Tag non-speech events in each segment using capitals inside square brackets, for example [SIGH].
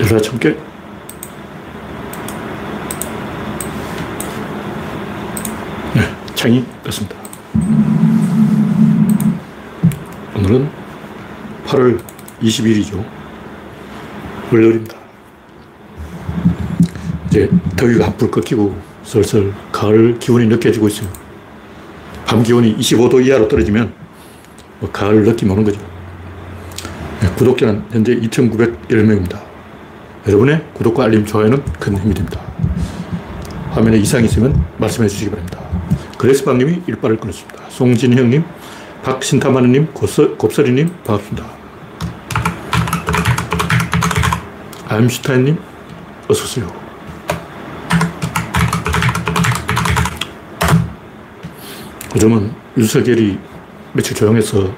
열라 참깨. 네, 창이 떴습니다. 오늘은 8월 20일이죠. 월요일입니다. 이제 더위가 한풀 꺾이고 슬슬 가을 기온이 느껴지고 있어요. 밤 기온이 25도 이하로 떨어지면 뭐 가을 느낌 오는 거죠. 네, 구독자는 현재 2,901명입니다. 여러분의 구독과 알림, 좋아요는 큰 힘이 됩니다. 화면에 이상이 있으면 말씀해 주시기 바랍니다. 그레스방님이 일발을 끊었습니다. 송진형님, 박신타마느님, 곱서리님, 반갑습니다. 아임슈타인님, 어서오세요. 요즘은 윤석열이 며칠 조용해서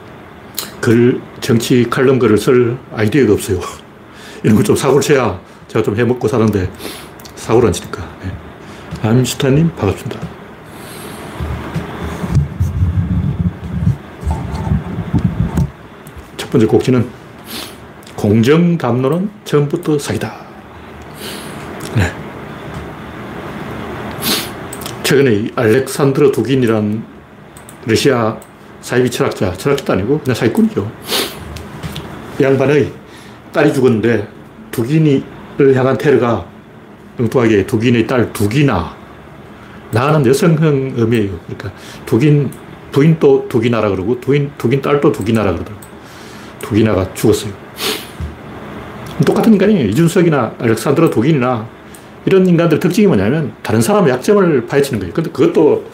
글, 정치 칼럼 글을 쓸 아이디어가 없어요. 이런 거좀 사고를 쳐야 제가 좀 해먹고 사는데 사고를 안 치니까. 네. 암슈타님, 반갑습니다. 첫 번째 곡지는 공정 담론은 처음부터 사기다. 네. 최근에 알렉산드로 두긴이란 러시아 사이비 철학자, 철학자도 아니고 그냥 사기꾼이죠. 양반의 딸이 죽었는데 두기니를 향한 테러가 엉뚱하게 두기니의 딸 두기나 나는 여성형 의미예요. 그러니까 두긴 부인도 두기나라 그러고 두인, 두긴 딸도 두기나라 그러더라고. 두기나가 죽었어요. 똑같은 인간이에요. 이준석이나 알렉산드로 두긴이나 이런 인간들 특징이 뭐냐면 다른 사람의 약점을 파헤치는 거예요. 근데 그것도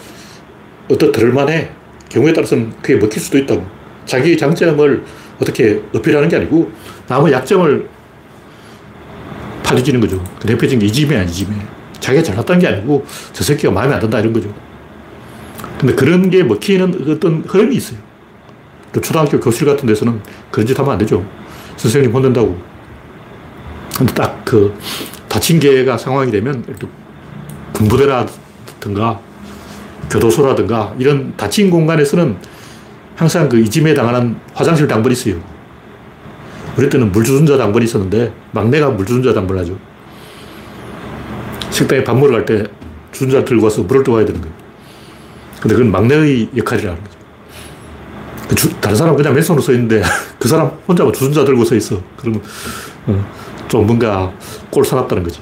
어떤 들을만해. 경우에 따라서는 그게 먹힐 수도 있다고. 자기 장점을 어떻게 어필하는 게 아니고 남의 약점을 파헤치는 거죠. 그 대표적인 게 이지매야, 이지매. 자기가 잘났다는 게 아니고 저 새끼가 마음에 안 든다 이런 거죠. 근데 그런 게 먹히는 어떤 흐름이 있어요. 또 초등학교 교실 같은 데서는 그런 짓 하면 안 되죠. 선생님 혼낸다고. 근데 딱 그 다친 개가 상황이 되면 군부대라든가 교도소라든가 이런 닫힌 공간에서는 항상 그 이짐에 당하는 화장실 당번이 있어요. 우리 때는 물주전자 당번이 있었는데 막내가 물주전자 당번을 하죠. 식당에 밥 먹으러 갈 때 주전자 들고 와서 물을 떠와야 되는 거예요. 근데 그건 막내의 역할이라는 거죠. 그 주, 다른 사람은 그냥 맨손으로 서 있는데 [LAUGHS] 그 사람 혼자 뭐 주전자 들고 서 있어. 그러면 어, 좀 뭔가 꼴 살았다는 거지.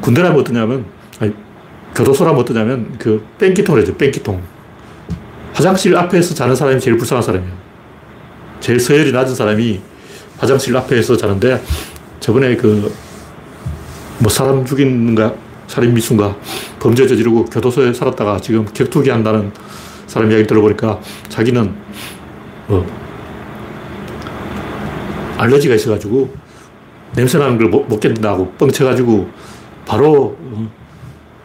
군대라면 어떠냐면 아니, 교도소라면 어떠냐면 그 뺑기통을 해죠. 뺑기통. 화장실 앞에서 자는 사람이 제일 불쌍한 사람이에요. 제일 서열이 낮은 사람이 화장실 앞에서 자는데 저번에 그 뭐 사람 죽이는가 살인 미수인가 범죄 저지르고 교도소에 살았다가 지금 격투기 한다는 사람 이야기 들어보니까 자기는 뭐 알러지가 있어가지고 냄새나는 걸 못 견딘다고 뻥쳐가지고 바로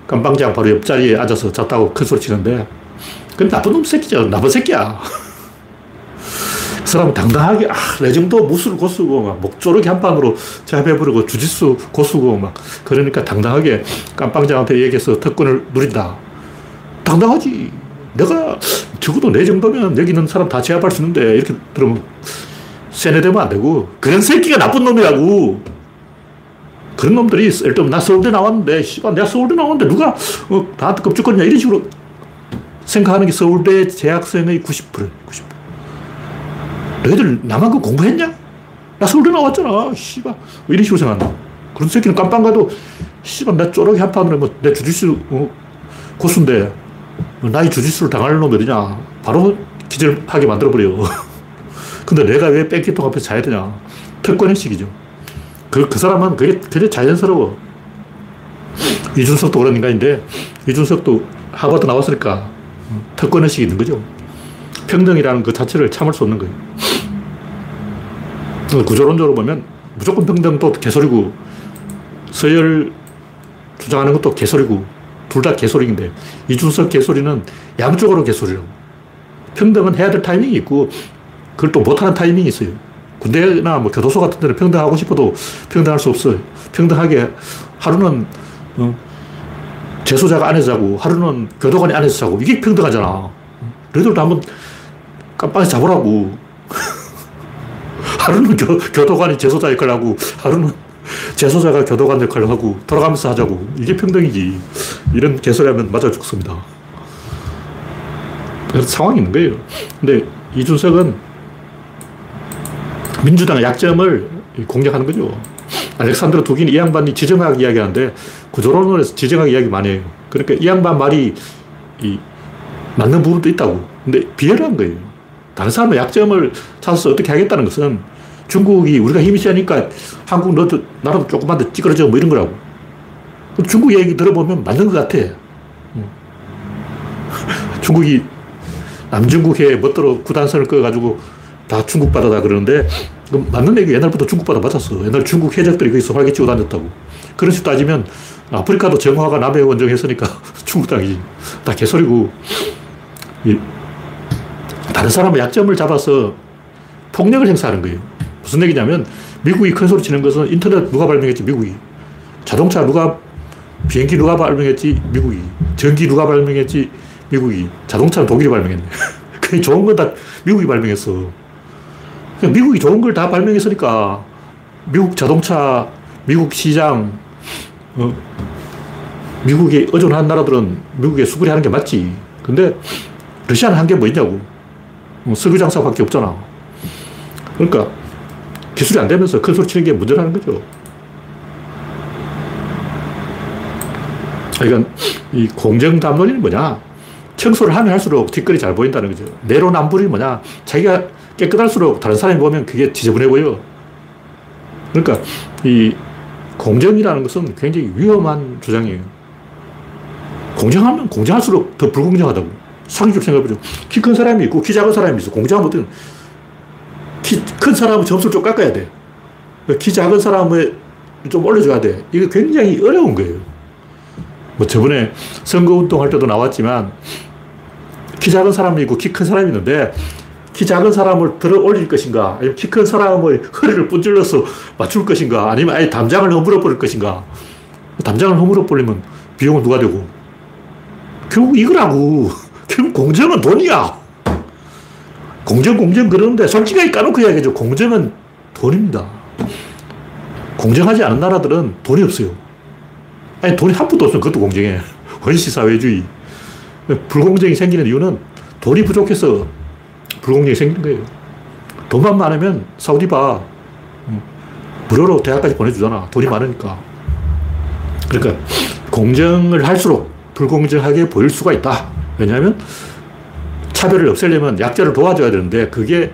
깜빵장 바로 옆자리에 앉아서 잤다고 큰 소리 치는데 그건 나쁜 놈 새끼죠. 나쁜 새끼야. [LAUGHS] 그 사람은 당당하게, 아, 레정도 무술 고수고, 막, 목조르기 한 방으로 제압해버리고, 주짓수 고수고, 막, 그러니까 당당하게 깜빵장한테 얘기해서 특권을 누린다. 당당하지. 내가 적어도 내 정도면 여기 있는 사람 다 제압할 수 있는데, 이렇게 들으면 세뇌되면 안 되고, 그런 새끼가 나쁜 놈이라고. 그런 놈들이, 들면 나 서울대 나왔는데, 씨발, 내가 서울대 나왔는데 누가, 어, 나한테 겁주거냐, 이런 식으로 생각하는 게 서울대 재학생의 90%. 90%. 너희들 나만큼 공부했냐? 나 서울대 나왔잖아. 씨발. 이런 식으로 생각한다. 그런 새끼는 깜빵 가도, 씨발, 나 쪼르기 한 판으로 뭐, 내 주짓수 어, 고수인데, 뭐 나이 주짓수를 당할 놈이 어디냐. 바로 기절하게 만들어버려. [LAUGHS] 근데 내가 왜 뺑기통 앞에서 자야 되냐. 특권의식이죠. 그, 그 사람은 그게 되게 자연스러워. 이준석도 그런 인간인데, 이준석도 하버드 나왔으니까 특권의식이 있는 거죠. 평등이라는 그 자체를 참을 수 없는 거예요. 구조론적으로 보면 무조건 평등도 개소리고 서열 주장하는 것도 개소리고 둘 다 개소리인데 이준석 개소리는 양쪽으로 개소리라고. 평등은 해야 될 타이밍이 있고 그걸 또 못하는 타이밍이 있어요. 군대나 뭐 교도소 같은 데는 평등하고 싶어도 평등할 수 없어요. 평등하게 하루는 어, 재소자가 안에서 자고 하루는 교도관이 안에서 자고 이게 평등하잖아. 너희들도 한번 깜빡이 잡으라고. [LAUGHS] 하루는 교, 교도관이 재소자 역할을 하고, 하루는 재소자가 교도관 역할을 하고, 돌아가면서 하자고. 이게 평등이지. 이런 개소리 하면 맞아 죽습니다. 그런 상황이 있는 거예요. 근데 이준석은 민주당의 약점을 공략하는 거죠. 알렉산드로 두긴 이 양반이 지정학 이야기하는데 구조론으로 해서 지정학 이야기 많이 해요. 그러니까 이 양반 말이 이 맞는 부분도 있다고. 근데 비열한 거예요. 다른 사람의 약점을 찾아서 어떻게 하겠다는 것은 중국이 우리가 힘이 세니까 한국 너도 나라도 조금만 더 찌그러져 뭐 이런 거라고. 중국 얘기 들어보면 맞는 것 같아. [LAUGHS] 중국이 남중국해 멋대로 구단선을 꺼가지고 다 중국 바다다 그러는데 맞는 얘기 옛날부터 중국 바다 맞았어. 옛날 중국 해적들이 거기서 활개 치고 다녔다고. 그런 식으로 따지면 아프리카도 정화가 남해 원정했으니까 [LAUGHS] 중국 땅이지. 다 개소리고. 다른 사람의 약점을 잡아서 폭력을 행사하는 거예요. 무슨 얘기냐면 미국이 큰 소리 치는 것은 인터넷 누가 발명했지? 미국이. 자동차 누가, 비행기 누가 발명했지? 미국이. 전기 누가 발명했지? 미국이. 자동차는 독일이 발명했네. [LAUGHS] 그 좋은 건 다 미국이 발명했어. 미국이 좋은 걸 다 발명했으니까 미국 자동차, 미국 시장, 어, 미국에 의존한 나라들은 미국에 수그리 하는 게 맞지. 근데 러시아는 한 게 뭐 있냐고. 뭐 석유 장사밖에 없잖아. 그러니까 기술이 안 되면서 큰 소리 치는 게 문제라는 거죠. 그러니까 이 공정 담론이 뭐냐? 청소를 하면 할수록 뒷거리 잘 보인다는 거죠. 내로남불이 뭐냐? 자기가 깨끗할수록 다른 사람이 보면 그게 지저분해 보여. 그러니까 이 공정이라는 것은 굉장히 위험한 주장이에요. 공정하면 공정할수록 더 불공정하다고. 상식적으로 생각해보죠. 키 큰 사람이 있고 키 작은 사람이 있어. 공정하면 어떻게 키 큰 사람은 점수를 좀 깎아야 돼. 키 작은 사람을 좀 올려줘야 돼. 이거 굉장히 어려운 거예요. 뭐 저번에 선거운동 할 때도 나왔지만 키 작은 사람이 있고 키 큰 사람이 있는데 키 작은 사람을 들어 올릴 것인가, 아니면 키 큰 사람의 허리를 분질러서 맞출 것인가, 아니면 아예 담장을 허물어 버릴 것인가. 담장을 허물어 버리면 비용은 누가 대고. 결국 이거라고. [LAUGHS] 결국 공정은 돈이야. 공정, 공정 그러는데 솔직하게 까놓고 이야기하죠. 공정은 돈입니다. 공정하지 않은 나라들은 돈이 없어요. 아니, 돈이 한 푼도 없으면 그것도 공정해. 원시사회주의. 불공정이 생기는 이유는 돈이 부족해서 불공정이 생긴 거예요. 돈만 많으면 사우디 봐. 무료로 대학까지 보내주잖아. 돈이 많으니까. 그러니까 공정을 할수록 불공정하게 보일 수가 있다. 왜냐하면 차별을 없애려면 약자를 도와줘야 되는데 그게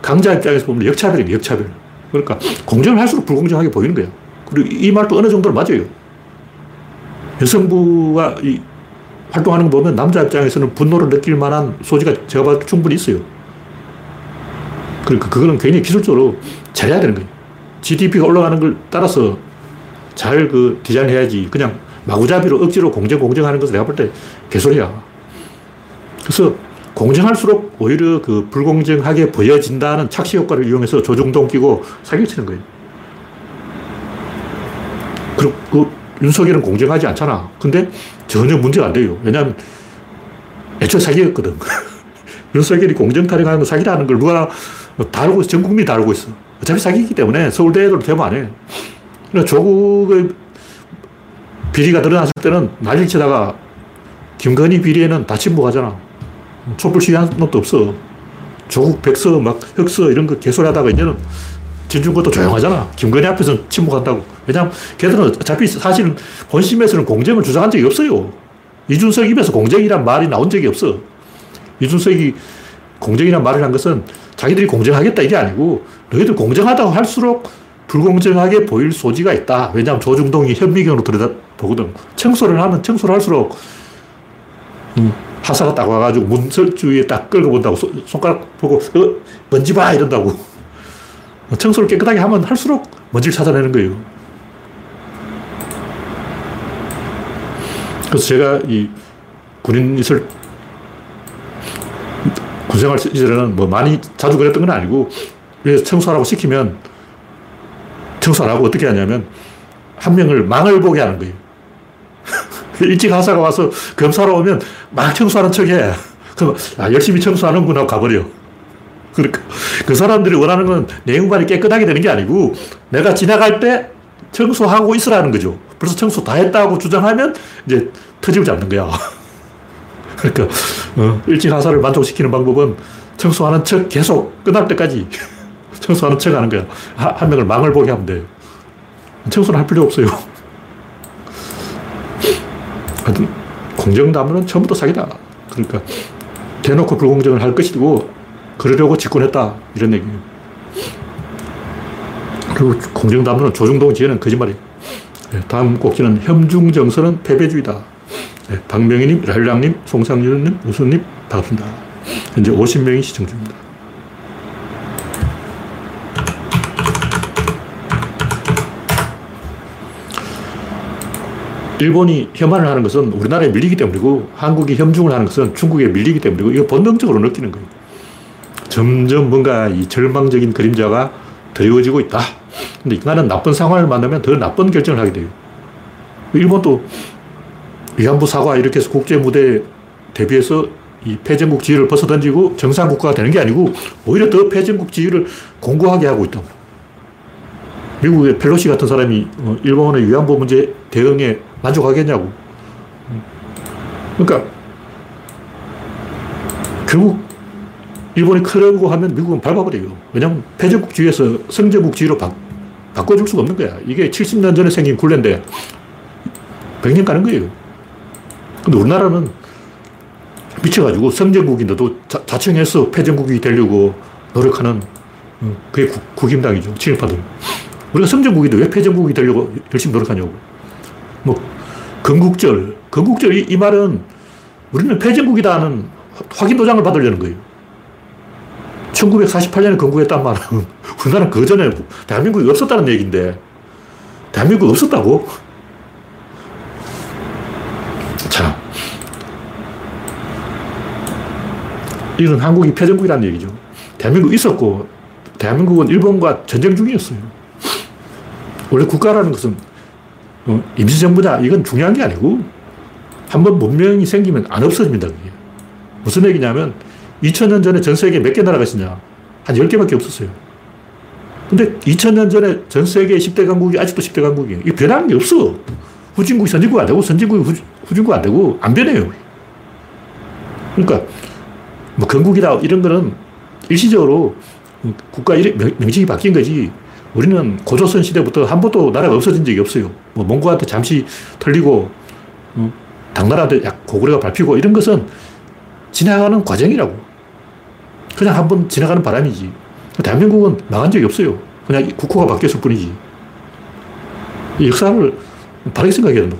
강자 입장에서 보면 역차별이에요. 역차별. 그러니까 공정을 할수록 불공정하게 보이는 거예요. 그리고 이 말도 어느 정도는 맞아요. 여성부가 이 활동하는 거 보면 남자 입장에서는 분노를 느낄 만한 소지가 제가 봐도 충분히 있어요. 그러니까 그거는 굉장히 기술적으로 잘해야 되는 거예요. GDP가 올라가는 걸 따라서 잘 그 디자인해야지. 그냥 마구잡이로 억지로 공정, 공정하는 것은 내가 볼 때 개소리야. 그래서 공정할수록 오히려 그 불공정하게 보여진다는 착시 효과를 이용해서 조중동 끼고 사기치는 거예요. 그리고 그 윤석열은 공정하지 않잖아. 근데 전혀 문제가 안 돼요. 왜냐하면 애초에 사기였거든. [LAUGHS] 윤석열이 공정 타령하는 거 사기라는 걸 누가 다 알고. 전 국민이 다 알고 있어. 어차피 사기이기 때문에 서울대도 대모 안 해. 그러니까 조국의 비리가 드러났을 때는 난리 치다가 김건희 비리에는 다 침묵하잖아. 촛불 시위한 놈도 없어. 조국 백서, 막 흑서 이런 거 개소리 하다가 이제는 진중권도 조용하잖아. 김건희 앞에서는 침묵한다고. 왜냐하면 걔들은 어차피 사실은 본심에서는 공정을 주장한 적이 없어요. 이준석 입에서 공정이란 말이 나온 적이 없어. 이준석이 공정이란 말을 한 것은 자기들이 공정하겠다 이게 아니고 너희들 공정하다고 할수록 불공정하게 보일 소지가 있다. 왜냐하면 조중동이 현미경으로 들여다보거든. 청소를 하면 청소를 할수록 음, 하사가 딱 와가지고 문설주위에 딱 끌고 본다고 손가락 보고 어, 먼지 봐 이런다고. 청소를 깨끗하게 하면 할수록 먼지를 찾아내는 거예요. 그래서 제가 이 군인 있을 군생활 시절에는 뭐 많이 자주 그랬던 건 아니고 왜 청소하라고 시키면 청소 안 하고 어떻게 하냐면 한 명을 망을 보게 하는 거예요. 일찍 하사가 와서 검사로 오면 막 청소하는 척 해. 그럼 아, 열심히 청소하는구나 가버려. 그러니까 그 사람들이 원하는 건 내용만이 깨끗하게 되는 게 아니고 내가 지나갈 때 청소하고 있으라는 거죠. 벌써 청소 다 했다고 주장하면 이제 터집을 잡는 거야. [LAUGHS] 그러니까 어, 일찍 하사를 만족시키는 방법은 청소하는 척 계속 끝날 때까지 [LAUGHS] 청소하는 척 하는 거야. 한 명을 망을 보게 하면 돼요. 청소는 할 필요 없어요. 하여튼 공정담은 처음부터 사기다. 그러니까 대놓고 불공정을 할 것이고 그러려고 집권했다. 이런 얘기예요. 그리고 공정담론은 조중동 지혜는 거짓말이에요. 네, 다음 꼭지는 혐중정서는 패배주의다. 네, 박명희님, 라일랑님, 송상윤님, 우수님 반갑습니다. 현재 50명이 시청 중입니다. 일본이 혐한을 하는 것은 우리나라에 밀리기 때문이고 한국이 혐중을 하는 것은 중국에 밀리기 때문이고 이거 본능적으로 느끼는 거예요. 점점 뭔가 이 절망적인 그림자가 드리워지고 있다. 근데 인간은 나쁜 상황을 만나면 더 나쁜 결정을 하게 돼요. 일본도 위안부 사과 이렇게 해서 국제 무대에 대비해서 이 패전국 지위를 벗어던지고 정상국가가 되는 게 아니고 오히려 더 패전국 지위를 공고하게 하고 있다고. 미국의 펠로시 같은 사람이 어, 일본의 위안부 문제 대응에 만족하겠냐고. 그러니까 결국 일본이 크려고 하면 미국은 밟아버려요. 왜냐하면 패전국주의에서 성전국주의로 바, 바꿔줄 수가 없는 거야. 이게 70년 전에 생긴 굴레인데 100년 가는 거예요. 근데 우리나라는 미쳐가지고 성전국인데도 자, 청해서 패전국이 되려고 노력하는 어, 그게 국, 임당이죠 친일파들. 우리가 성전국인데 왜 패전국이 되려고 열심히 노력하냐고. 뭐, 건국절. 건국절, 이, 이 말은 우리는 패전국이다 는 확인 도장을 받으려는 거예요. 1948년에 건국했단 말은 [LAUGHS] 우리나라는 그 전에 대한민국이 없었다는 얘기인데 대한민국 없었다고? 자, 이건 한국이 패전국이라는 얘기죠. 대한민국 있었고 대한민국은 일본과 전쟁 중이었어요. 원래 국가라는 것은 어, 임시정부다. 이건 중요한 게 아니고 한 번 문명이 생기면 안 없어집니다. 그게. 무슨 얘기냐면 2000년 전에 전 세계에 몇개 나라가 있었냐? 한 10개밖에 없었어요. 근데 2000년 전에 전 세계 10대 강국이 아직도 10대 강국이에요. 이 변하는 게 없어. 후진국이 선진국 안 되고 선진국이 후, 후진국 안 되고 안 변해요. 그러니까 뭐 건국이다 이런 거는 일시적으로 국가 명칭이 바뀐 거지 우리는 고조선 시대부터 한 번도 나라가 없어진 적이 없어요. 뭐 몽고한테 잠시 털리고 어, 당나라한테 약 고구려가 밟히고 이런 것은 지나가는 과정이라고. 그냥 한 번 지나가는 바람이지. 대한민국은 망한 적이 없어요. 그냥 국호가 바뀌었을 뿐이지. 역사를 바르게 생각해야 된다.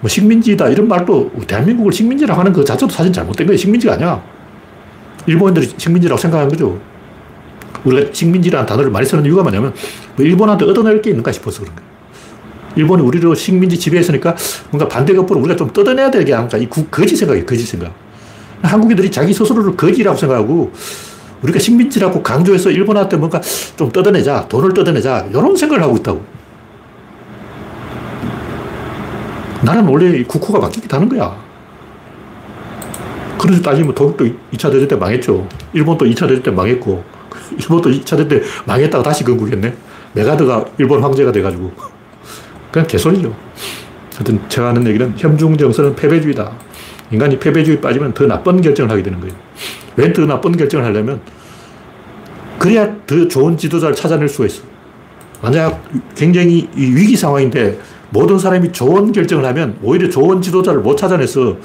뭐 식민지다 이런 말도 대한민국을 식민지라고 하는 그 자체도 사실 잘못된 거예요. 식민지가 아니야. 일본인들이 식민지라고 생각한 거죠. 우리가 식민지라는 단어를 많이 쓰는 이유가 뭐냐면 뭐 일본한테 얻어낼 게 있는가 싶어서 그런 거예요. 일본이 우리로 식민지 지배했으니까 뭔가 반대급부로 우리가 좀 뜯어내야 되게 하니까 이 거짓 생각이에요. 거짓 생각. 한국인들이 자기 스스로를 거지라고 생각하고 우리가 식민지라고 강조해서 일본한테 뭔가 좀 뜯어내자, 돈을 뜯어내자, 이런 생각을 하고 있다고. 나는 원래 국호가 바뀌기도 하는 거야. 그래서 따지면 독일도 2차 대전 때 망했죠. 일본도 2차 대전 때 망했고, 일본도 2차 대전 때 망했다가 다시 건국했네. 메가드가 일본 황제가 돼가지고. 그냥 개소리죠. 하여튼 제가 하는 얘기는 혐중정서는 패배주의다. 인간이 패배주의 빠지면 더 나쁜 결정을 하게 되는 거예요. 왜 더 나쁜 결정을 하려면 그래야 더 좋은 지도자를 찾아낼 수가 있어. 만약 굉장히 위기 상황인데 모든 사람이 좋은 결정을 하면 오히려 좋은 지도자를 못 찾아내서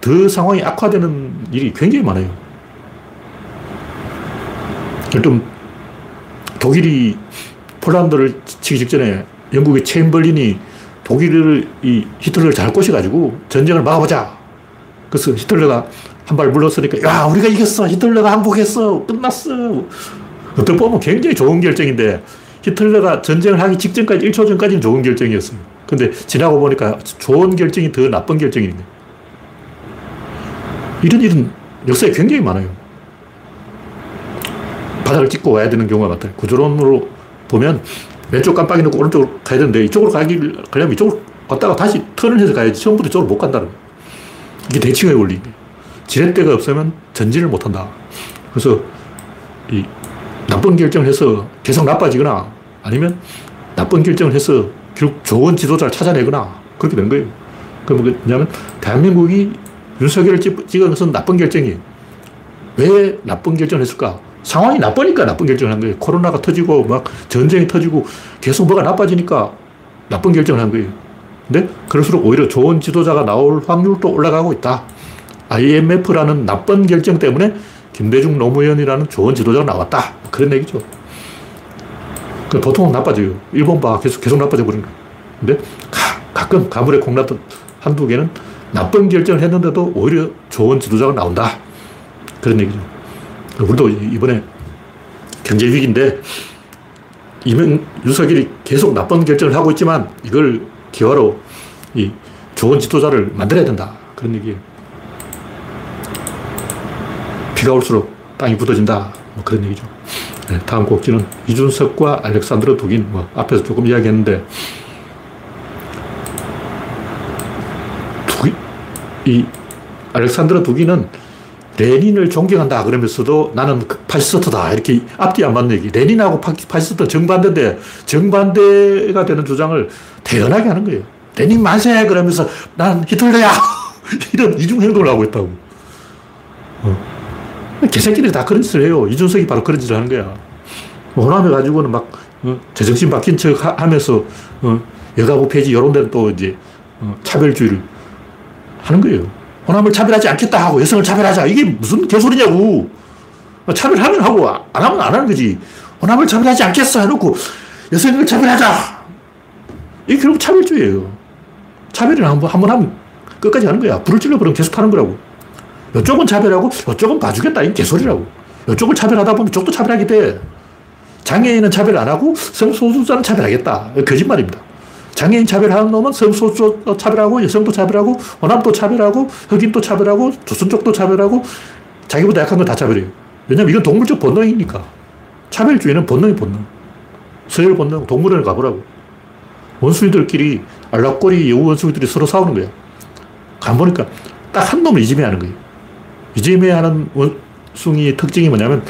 더 상황이 악화되는 일이 굉장히 많아요. 좀 독일이 폴란드를 치기 직전에 영국의 체인벌린이 독일을 이 히틀러를 잘 꼬셔가지고 전쟁을 막아보자. 그래서 히틀러가 한 발 물렀으니까 야 우리가 이겼어. 히틀러가 항복했어. 끝났어. 어떻게 보면 굉장히 좋은 결정인데 히틀러가 전쟁을 하기 직전까지 1초 전까지는 좋은 결정이었어요. 근데 지나고 보니까 좋은 결정이 더 나쁜 거예요. 이런 일은 역사에 굉장히 많아요. 바닥을 찍고 와야 되는 경우가 많다. 구조론으로 보면 왼쪽 깜빡이 놓고 오른쪽으로 가야 되는데 이쪽으로 가기, 가려면 이쪽으로 갔다가 다시 턴을 해서 가야지 처음부터 이쪽으로 못 간다는 거예요. 이게 대칭의 원리. 지렛대가 없으면 전진을 못 한다. 그래서 이 나쁜 결정을 해서 계속 나빠지거나 아니면 나쁜 결정을 해서 결국 좋은 지도자를 찾아내거나 그렇게 된 거예요. 그럼 뭐냐면 대한민국이 윤석열을 찍은 것은 나쁜 결정이에요. 왜 나쁜 결정을 했을까? 상황이 나쁘니까 나쁜 결정을 한 거예요. 코로나가 터지고 막 전쟁이 터지고 계속 뭐가 나빠지니까 나쁜 결정을 한 거예요. 근데 그럴수록 오히려 좋은 지도자가 나올 확률도 올라가고 있다. IMF라는 나쁜 결정 때문에 김대중 노무현이라는 좋은 지도자가 나왔다. 그런 얘기죠. 그 보통은 나빠져요. 일본 봐. 계속, 계속 나빠져 버린 거예요. 근데 가, 끔 가물에 콩나듯 한두 개는 나쁜 결정을 했는데도 오히려 좋은 지도자가 나온다. 그런 얘기죠. 우리도 이번에 경제 위기인데 이명 윤석열이 계속 나쁜 결정을 하고 있지만 이걸 기화로 이 좋은 지도자를 만들어야 된다. 그런 얘기예요. 비가 올수록 땅이 굳어진다. 뭐 그런 얘기죠. 네, 다음 꼭지는 이준석과 알렉산드르 두긴, 뭐 앞에서 조금 이야기했는데, 두긴, 이 알렉산드르 두긴은 레닌을 존경한다 그러면서도 나는 그 파시스트다 이렇게 앞뒤 안 맞는 얘기. 레닌하고 파시스트 정반대인데 정반대가 되는 주장을 태연하게 하는 거예요. 레닌 만세 그러면서 난 히틀러야 [LAUGHS] 이런 이중 행동을 하고 있다고. 어. 개새끼들이 다 그런 짓을 해요. 이준석이 바로 그런 짓을 하는 거야. 호남에 가지고는 막, 어, 제정신 바뀐 척 하 면서, 어, 여가부 폐지 이런 데는 또 이제, 어, 차별주의를 하는 거예요. 호남을 차별하지 않겠다 하고 여성을 차별하자. 이게 무슨 개소리냐고. 차별하면 하고 안 하면 안 하는 거지. 호남을 차별하지 않겠어 해놓고 여성을 차별하자. 이게 결국 차별주의예요. 차별을 한 번, 한 번 하면 끝까지 하는 거야. 불을 찔러버리면 계속 하는 거라고. 이쪽은 차별하고 이쪽은 봐주겠다. 이 개소리라고. 이쪽을 차별하다 보면 이쪽도 차별하게 돼. 장애인은 차별 안 하고 성소수자는 차별하겠다. 거짓말입니다. 장애인 차별하는 놈은 성소수 차별하고 여성도 차별하고 호남도 차별하고 흑인도 차별하고 조선족도 차별하고 자기보다 약한 건 다 차별해요. 왜냐면 이건 동물적 본능이니까. 차별주의는 본능이 본능. 서열 본능, 동물원을 가보라고. 원숭이들끼리 알락꼬리 여우 원숭이들이 서로 싸우는 거야. 가보니까 딱 한 놈을 이지매하는 거예요. 이재매하는 원숭이의 특징이 뭐냐면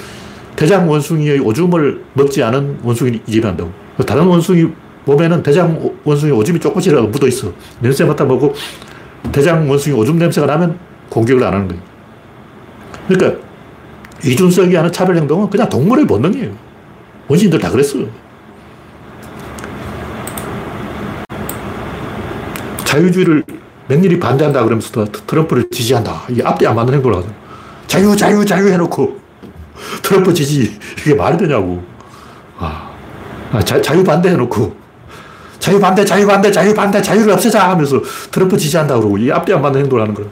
대장 원숭이의 오줌을 먹지 않은 원숭이를 이재매한다고. 다른 원숭이 몸에는 대장 원숭이 오줌이 조금씩이라도 묻어 있어. 냄새 맡아보고 대장 원숭이 오줌 냄새가 나면 공격을 안 하는 거예요. 그러니까 이준석이 하는 차별 행동은 그냥 동물의 본능이에요. 원시인들 다 그랬어. 자유주의를 맹렬히 반대한다 그러면서 트럼프를 지지한다. 이게 앞뒤 안 맞는 행동을 하죠. 자유, 자유, 자유 해놓고 [LAUGHS] 트럼프 지지. 이게 말이 되냐고. 아, 아 자, 자유 반대 해놓고 자유 반대, 자유 반대, 자유 반대, 자유를 없애자 하면서 트럼프 지지한다 그러고 이 앞뒤 안 맞는 행동을 하는 거예요.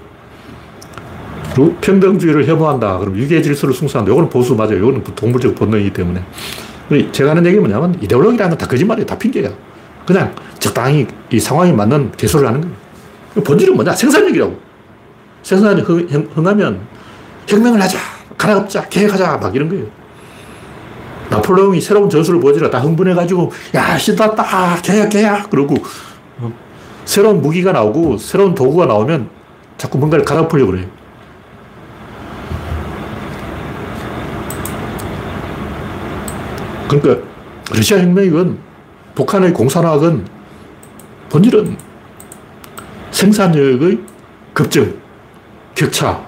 그리고 평등주의를 혐오한다. 그럼 유계 질서를 숭상한다. 이거는 보수 맞아요. 이거는 동물적 본능이기 때문에. 제가 하는 얘기는 뭐냐면 이데올로기라는 건 다 거짓말이에요. 다 핑계야. 그냥 적당히 이 상황에 맞는 개소를 하는 거예요. 본질은 뭐냐? 생산력이라고. 생산이 흥하면 혁명을 하자, 갈아엎자, 계획하자, 막 이런 거예요. 나폴레옹이 새로운 전술을 보여주라 다 흥분해가지고, 야, 신났다, 계약, 계약, 그러고, 어, 새로운 무기가 나오고, 새로운 도구가 나오면 자꾸 뭔가를 갈아엎으려고 그래요. 그러니까, 러시아 혁명이건, 북한의 공산화건, 본질은 생산력의 급증, 격차,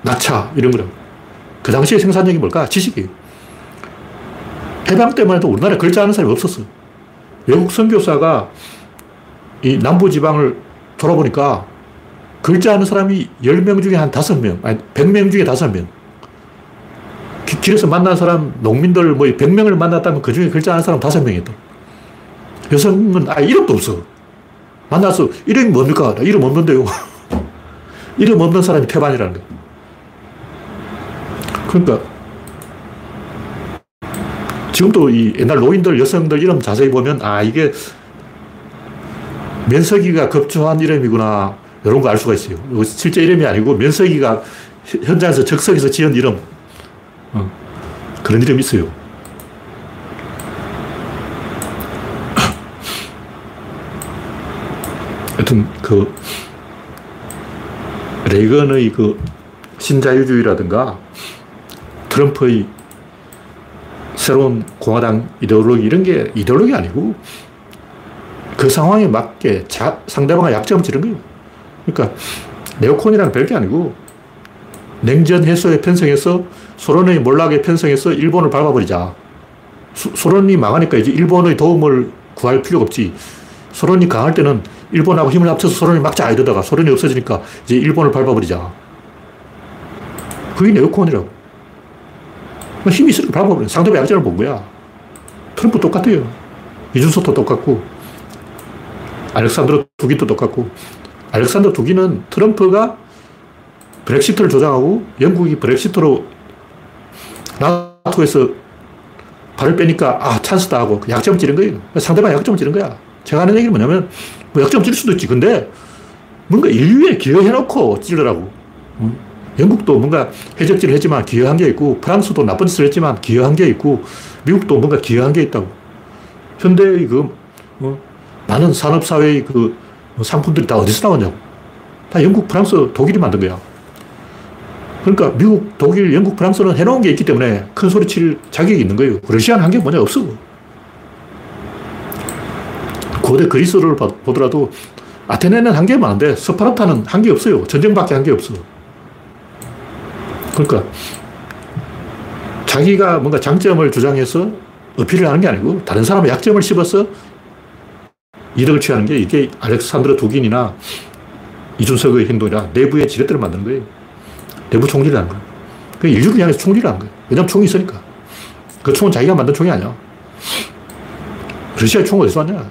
낙차, 이런 거라고. 그 당시에 생산력이 뭘까? 지식이에요. 해방 때만 해도 우리나라에 글자 하는 사람이 없었어. 외국 선교사가 이 남부지방을 돌아보니까 글자 하는 사람이 10명 중에 한 5명, 아니, 100명 중에 5명. 길에서 만난 사람, 농민들 뭐 100명을 만났다면 그 중에 글자 하는 사람 5명이었다. 여성은 아예 이름도 없어. 만나서 이름이 뭡니까? 이름 없는데요. [LAUGHS] 이름 없는 사람이 태반이라는 거예요. 그러니까 지금도 이 옛날 노인들, 여성들 이름 자세히 보면 아 이게 면석이가 급조한 이름이구나 이런 거 알 수가 있어요. 실제 이름이 아니고 면석이가 현장에서 적석에서 지은 이름 어, 그런 이름이 있어요. [COUGHS] 하여튼 그 레이건의 그 신자유주의라든가 트럼프의 새로운 공화당 이데올로기 이런 게 이데올로기 아니고 그 상황에 맞게 자, 상대방의 약점을 찌른 거예요. 그러니까 네오콘이랑 별게 아니고 냉전 해소에 편성해서 소련의 몰락에 편성해서 일본을 밟아버리자. 수, 소련이 망하니까 이제 일본의 도움을 구할 필요가 없지. 소련이 강할 때는 일본하고 힘을 합쳐서 소련이 막자 이러다가 소련이 없어지니까 이제 일본을 밟아버리자. 그게 네오콘이라고. 뭐 힘이 있으니까 밟아버려. 상대방 약점을 본 거야. 트럼프 똑같아요. 이준석도 똑같고, 알렉산드로 두기도 똑같고, 알렉산더 두기는 트럼프가 브렉시트를 조장하고 영국이 브렉시트로 나토에서 발을 빼니까 아 찬스다 하고 약점 찌른 거예요. 상대방 약점 찌른 거야. 제가 하는 얘기는 뭐냐면 뭐 약점 찌를 수도 있지. 근데 뭔가 인류에 기여해놓고 찌르라고. 응? 영국도 뭔가 해적질을 했지만 기여한 게 있고 프랑스도 나쁜 짓을 했지만 기여한 게 있고 미국도 뭔가 기여한 게 있다고. 현대의 그 뭐, 많은 산업사회의 그 상품들이 다 어디서 나왔냐고. 다 영국, 프랑스, 독일이 만든 거야. 그러니까 미국, 독일, 영국, 프랑스는 해놓은 게 있기 때문에 큰 소리 칠 자격이 있는 거예요. 러시아는 한 게 뭐냐? 없어. 고대 그리스를 보더라도 아테네는 한 게 많은데 스파르타는 한 게 없어요. 전쟁밖에 한 게 없어. 그러니까 자기가 뭔가 장점을 주장해서 어필을 하는 게 아니고 다른 사람의 약점을 씹어서 이득을 취하는 게 이게 알렉산드로 두긴이나 이준석의 행동이라 내부의 지렛대를 만드는 거예요. 내부 총질을 하는 거예요. 그 인류를 향해서 총질을 하는 거예요. 왜냐면 총이 있으니까. 그 총은 자기가 만든 총이 아니야. 러시아 총은 어디서 왔냐?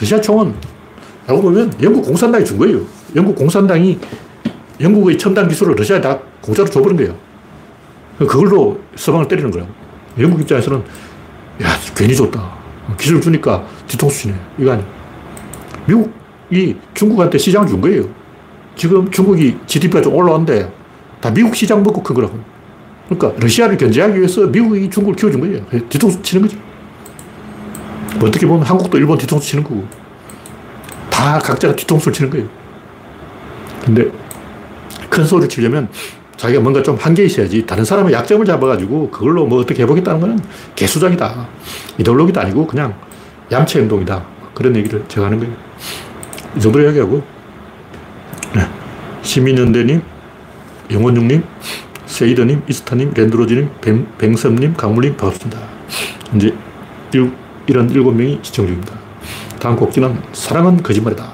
러시아 총은 알고 보면 영국 공산당이 준 거예요. 영국 공산당이 영국의 첨단 기술을 러시아에 다 공짜로 줘버린 거예요. 그걸로 서방을 때리는 거예요. 영국 입장에서는 야, 괜히 줬다. 기술 주니까 뒤통수 치네. 이거 아니야. 미국이 중국한테 시장을 준 거예요. 지금 중국이 GDP가 좀 올라왔는데 다 미국 시장 먹고 큰 거라고. 그러니까 러시아를 견제하기 위해서 미국이 중국을 키워준 거예요. 뒤통수 치는 거죠. 뭐 어떻게 보면 한국도 일본 뒤통수 치는 거고 다 각자가 뒤통수를 치는 거예요. 근데 큰 소리를 치려면 자기가 뭔가 좀 한계 있어야지. 다른 사람의 약점을 잡아가지고 그걸로 뭐 어떻게 해보겠다는 거는 개수작이다. 이데올로기도 아니고 그냥 얌체 행동이다. 그런 얘기를 제가 하는 거예요. 이 정도로 이야기하고, 네. 시민연대님, 영원중님, 세이더님, 이스타님, 랜드로즈님, 뱅섬님, 강물님, 반갑습니다. 이제 일, 이런 일곱 명이 시청 중입니다. 다음 곡지는 사랑은 거짓말이다.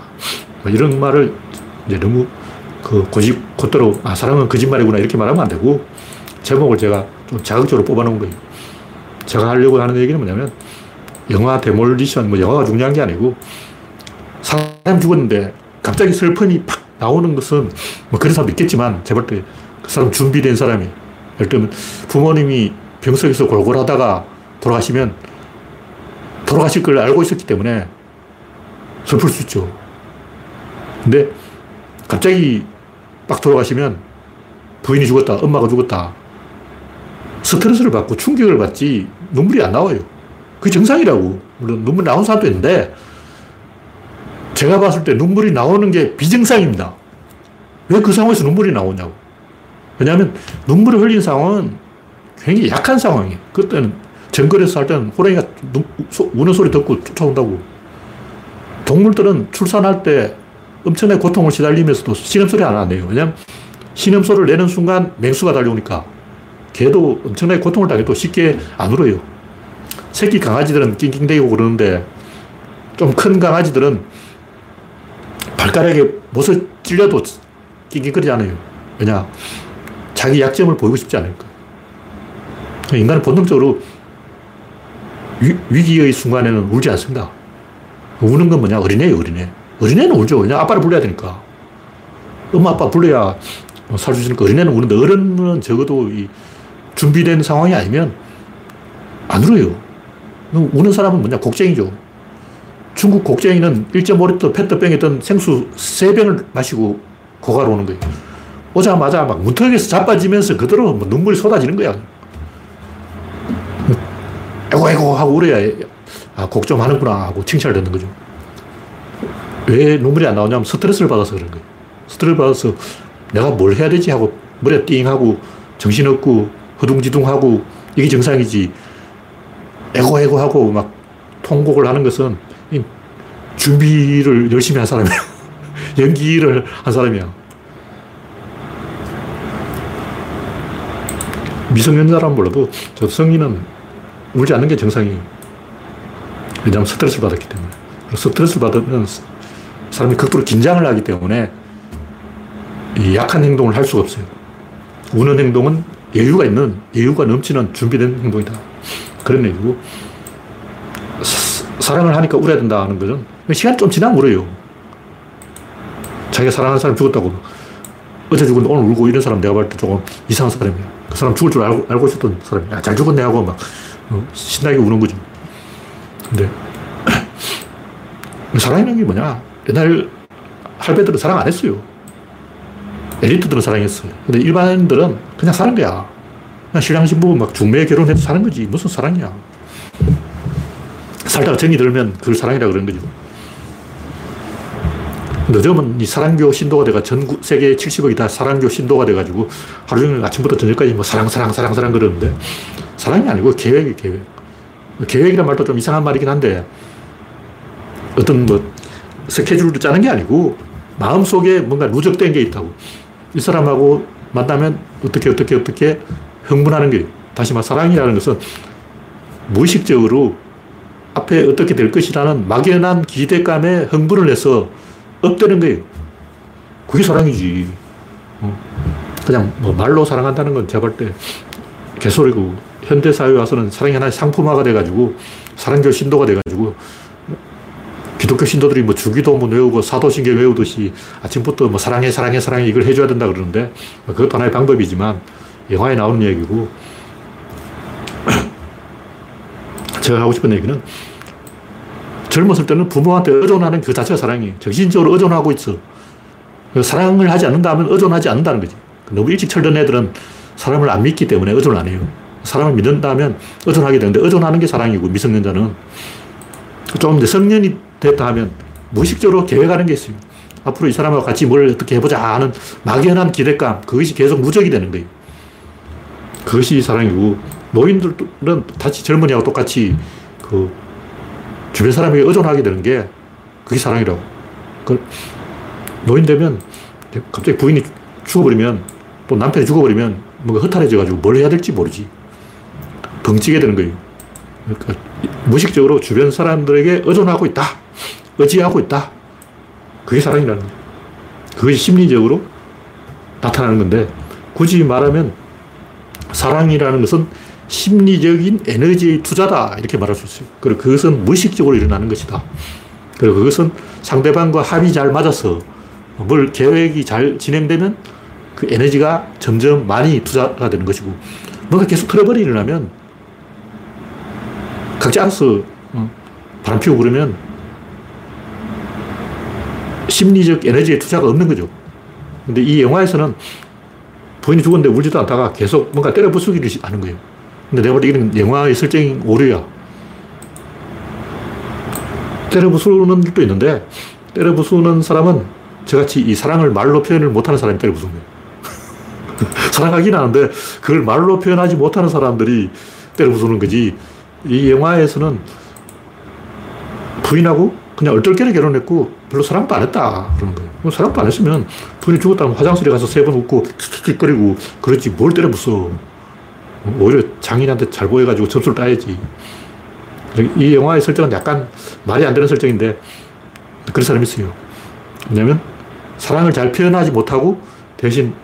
뭐 이런 말을 이제 너무 그 고집, 곧대로, 아, 사랑은 거짓말이구나 이렇게 말하면 안 되고, 제목을 제가 좀 자극적으로 뽑아놓은 거예요. 제가 하려고 하는 얘기는 뭐냐면, 영화 데몰리션, 뭐 영화가 중요한 게 아니고, 사람 죽었는데 갑자기 슬픔이 팍 나오는 것은 뭐 그런 사람 있겠지만 제발 때 그 사람 준비된 사람이 예를 들면 부모님이 병석에서 골골하다가 돌아가시면 돌아가실 걸 알고 있었기 때문에 슬플 수 있죠. 근데 갑자기 빡 돌아가시면 부인이 죽었다, 엄마가 죽었다. 스트레스를 받고 충격을 받지 눈물이 안 나와요. 그게 정상이라고. 물론 눈물 나온 사람도 있는데 제가 봤을 때 눈물이 나오는 게 비정상입니다. 왜 그 상황에서 눈물이 나오냐고. 왜냐하면 눈물을 흘린 상황은 굉장히 약한 상황이에요. 그때는 정글에서 살 때는 호랑이가 우는 소리 듣고 쫓아온다고. 동물들은 출산할 때 엄청나게 고통을 시달리면서도 신음소리 안 하네요. 왜냐하면 신음소리를 내는 순간 맹수가 달려오니까 개도 엄청나게 고통을 당해도 쉽게 안 울어요. 새끼 강아지들은 낑낑대고 그러는데 좀 큰 강아지들은 발가락에 못을 찔려도 낑낑거리지 않아요. 왜냐? 자기 약점을 보이고 싶지 않으니까. 인간은 본능적으로 위, 기의 순간에는 울지 않습니다. 우는 건 뭐냐? 어린애예요, 어린애. 어린애는 울죠. 왜냐? 아빠를 불러야 되니까. 엄마, 아빠 불러야 살수 있으니까 어린애는 우는데 어른은 적어도 이 준비된 상황이 아니면 안 울어요. 우는 사람은 뭐냐? 곡쟁이죠. 중국 곡쟁이는 1.5리터 페트병에 든 생수 3병을 마시고 고가로 오는 거예요. 오자마자 막 문턱에서 자빠지면서 그대로 뭐 눈물이 쏟아지는 거야. 아이고, 아이고 하고 울어야, 아, 곡 좀 하는구나 하고 칭찬을 듣는 거죠. 왜 눈물이 안 나오냐면 스트레스를 받아서 그런 거예요. 스트레스를 받아서 내가 뭘 해야 되지 하고 머리가 띵하고 정신없고 허둥지둥하고 이게 정상이지. 에고 에고 하고 막 통곡을 하는 것은 준비를 열심히 한 사람이야. [LAUGHS] 연기를 한 사람이야. 미성년자라면 몰라도 저 성인은 울지 않는 게 정상이에요. 왜냐하면 스트레스를 받았기 때문에. 스트레스를 받으면 사람이 극도로 긴장을 하기 때문에 약한 행동을 할 수가 없어요. 우는 행동은 여유가 있는, 여유가 넘치는 준비된 행동이다. 그런 얘기고, 사랑을 하니까 울어야 된다 하는 것은 시간이 좀 지나면 울어요. 자기가 사랑하는 사람 죽었다고 어제 죽었는데 오늘 울고 이런 사람 내가 볼때 조금 이상한 사람이야. 그 사람 죽을 줄 알고, 알고 있었던 사람이야. 잘 죽었네 하고 막 어, 신나게 우는 거죠. 근데 [CLEARS THROAT] 사랑이라는 게 뭐냐? 옛날 할배들은 사랑 안 했어요. 엘리트들은 사랑했어요. 근데 일반인들은 그냥 사는 거야. 그냥 신랑 신부 막 중매 결혼해서 사는 거지. 무슨 사랑이야. 살다가 정이 들면 그걸 사랑이라 그러는 거죠. 요즘은 이 사랑교 신도가 돼가 전 세계 70억이 다 사랑교 신도가 돼가지고 하루 종일 아침부터 저녁까지 뭐 사랑, 사랑, 사랑, 사랑 그러는데 사랑이 아니고 계획이 계획. 계획이란 말도 좀 이상한 말이긴 한데 어떤 뭐 스케줄도 짜는 게 아니고 마음속에 뭔가 누적된 게 있다고. 이 사람하고 만나면 어떻게 어떻게 어떻게 흥분하는 게 다시 말 사랑이라는 것은 무의식적으로 앞에 어떻게 될 것이라는 막연한 기대감에 흥분을 해서 업되는 거예요. 그게 사랑이지. 어. 그냥 뭐 말로 사랑한다는 건 제가 볼때 개소리고 현대사회에 와서는 사랑이 하나의 상품화가 돼가지고 사랑교 신도가 돼가지고 기독교 신도들이 뭐 주기도문 외우고 사도신경 외우듯이 아침부터 뭐 사랑해, 사랑해, 사랑해 이걸 해줘야 된다 그러는데 그것도 하나의 방법이지만 영화에 나오는 얘기고 [CLEARS THROAT] 제가 하고 싶은 얘기는 젊었을 때는 부모한테 의존하는 그 자체가 사랑이에요. 정신적으로 의존하고 있어. 사랑을 하지 않는다면 의존하지 않는다는 거지. 너무 일찍 철든 애들은 사람을 안 믿기 때문에 의존 안 해요. 사람을 믿는다면 의존하게 되는데 의존하는 게 사랑이고 미성년자는 좀 이제 성년이 됐다 하면 무의식적으로 계획하는 게 있어요. 앞으로 이 사람하고 같이 뭘 어떻게 해보자 하는 막연한 기대감, 그것이 계속 누적이 되는 거예요. 그것이 사랑이고, 노인들은 다시 젊은이하고 똑같이 그 주변 사람에게 의존하게 되는 게 그게 사랑이라고. 그 노인 되면 갑자기 부인이 죽어버리면 또 남편이 죽어버리면 뭔가 허탈해져가지고 뭘 해야 될지 모르지. 벙찌게 되는 거예요. 그러니까 무식적으로 주변 사람들에게 의존하고 있다. 의지하고 있다. 그게 사랑이라는 거예요. 그것이 심리적으로 나타나는 건데 굳이 말하면 사랑이라는 것은 심리적인 에너지의 투자다. 이렇게 말할 수 있어요. 그리고 그것은 무의식적으로 일어나는 것이다. 그리고 그것은 상대방과 합이 잘 맞아서 뭘 계획이 잘 진행되면 그 에너지가 점점 많이 투자가 되는 것이고 뭔가 계속 트러블이 일어나면 각자 알아서 어, 바람 피우고 그러면 심리적 에너지의 투자가 없는 거죠. 근데 이 영화에서는 부인이 죽었는데 울지도 않다가 계속 뭔가 때려 부수기를 하는 거예요. 근데 내가 볼때 이건 영화의 설정이 오류야. 때려 부수는 일도 있는데, 때려 부수는 사람은 저같이 이 사랑을 말로 표현을 못하는 사람이 때려 부수는 거예요. [LAUGHS] 사랑하긴 하는데, 그걸 말로 표현하지 못하는 사람들이 때려 부수는 거지. 이 영화에서는 부인하고 그냥 얼떨결에 결혼했고 별로 사랑도 안 했다. 그러는 거예요. 뭐 사랑도 안 했으면 부인이 죽었다면 화장실에 가서 세 번 웃고 킥킥거리고 그렇지 뭘 때려 부숴. 오히려 장인한테 잘 보여가지고 점수를 따야지. 이 영화의 설정은 약간 말이 안 되는 설정인데 그런 사람이 있어요. 왜냐면 사랑을 잘 표현하지 못하고 대신